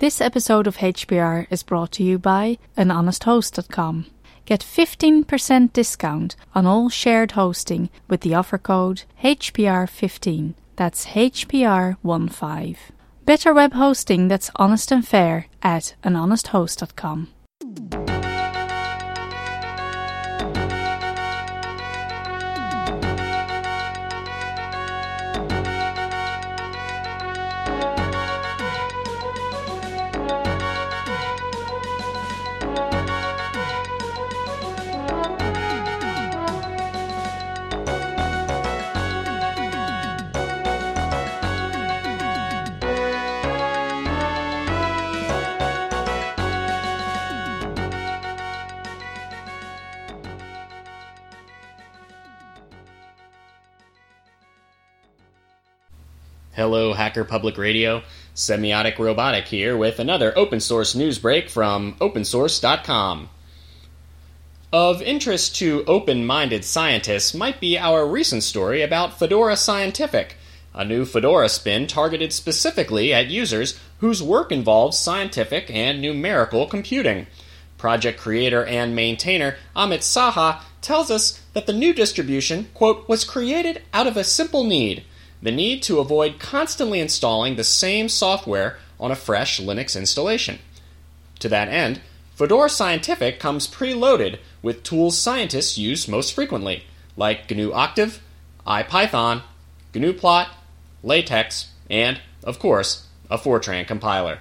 This episode of HPR is brought to you by anhonesthost.com. Get 15% discount on all shared hosting with the offer code HPR15. That's HPR15. Better web hosting that's honest and fair at anhonesthost.com. Hello, Hacker Public Radio. Semiotic Robotic here with another open source news break from opensource.com. Of interest to open minded scientists might be our recent story about Fedora Scientific, a new Fedora spin targeted specifically at users whose work involves scientific and numerical computing. Project creator and maintainer Amit Saha tells us that the new distribution, quote, was created out of a simple need the need to avoid constantly installing the same software on a fresh Linux installation. To that end, Fedora Scientific comes preloaded with tools scientists use most frequently, like GNU Octave, IPython, GNU Plot, LaTeX, and, of course, a Fortran compiler.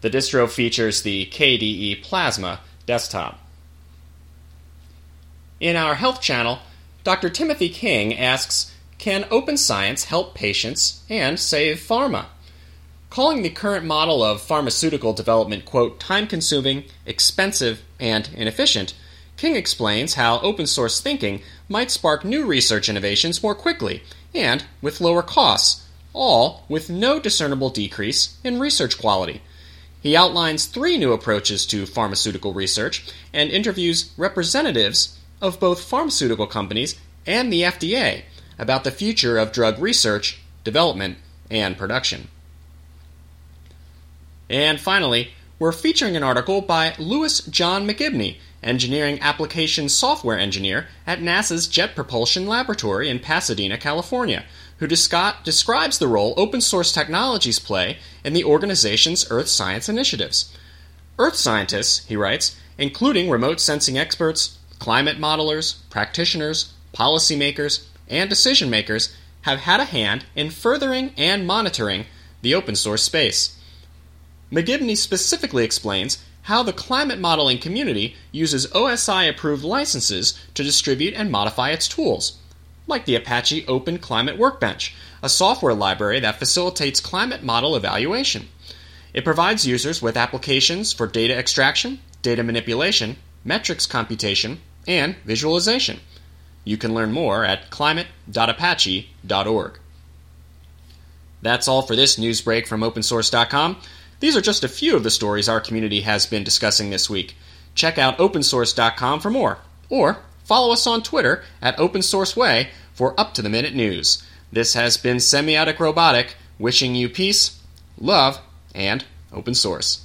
The distro features the KDE Plasma desktop. In our health channel, Dr. Timothy King asks can open science help patients and save pharma? Calling the current model of pharmaceutical development, quote, time consuming, expensive, and inefficient, King explains how open source thinking might spark new research innovations more quickly and with lower costs, all with no discernible decrease in research quality. He outlines three new approaches to pharmaceutical research and interviews representatives of both pharmaceutical companies and the FDA about the future of drug research, development, and production. And finally, we're featuring an article by Lewis John McGibbney, engineering application software engineer at NASA's Jet Propulsion Laboratory in Pasadena, California, who describes the role open source technologies play in the organization's Earth science initiatives. Earth scientists, he writes, including remote sensing experts, climate modelers, practitioners, policymakers, and decision makers have had a hand in furthering and monitoring the open source space. McGibbney specifically explains how the climate modeling community uses OSI approved licenses to distribute and modify its tools, like the Apache Open Climate Workbench, a software library that facilitates climate model evaluation. It provides users with applications for data extraction, data manipulation, metrics computation, and visualization. You can learn more at climate.apache.org. That's all for this news break from opensource.com. These are just a few of the stories our community has been discussing this week. Check out opensource.com for more, or follow us on Twitter at OpenSourceWay for up to the minute news. This has been Semiotic Robotic, wishing you peace, love, and open source.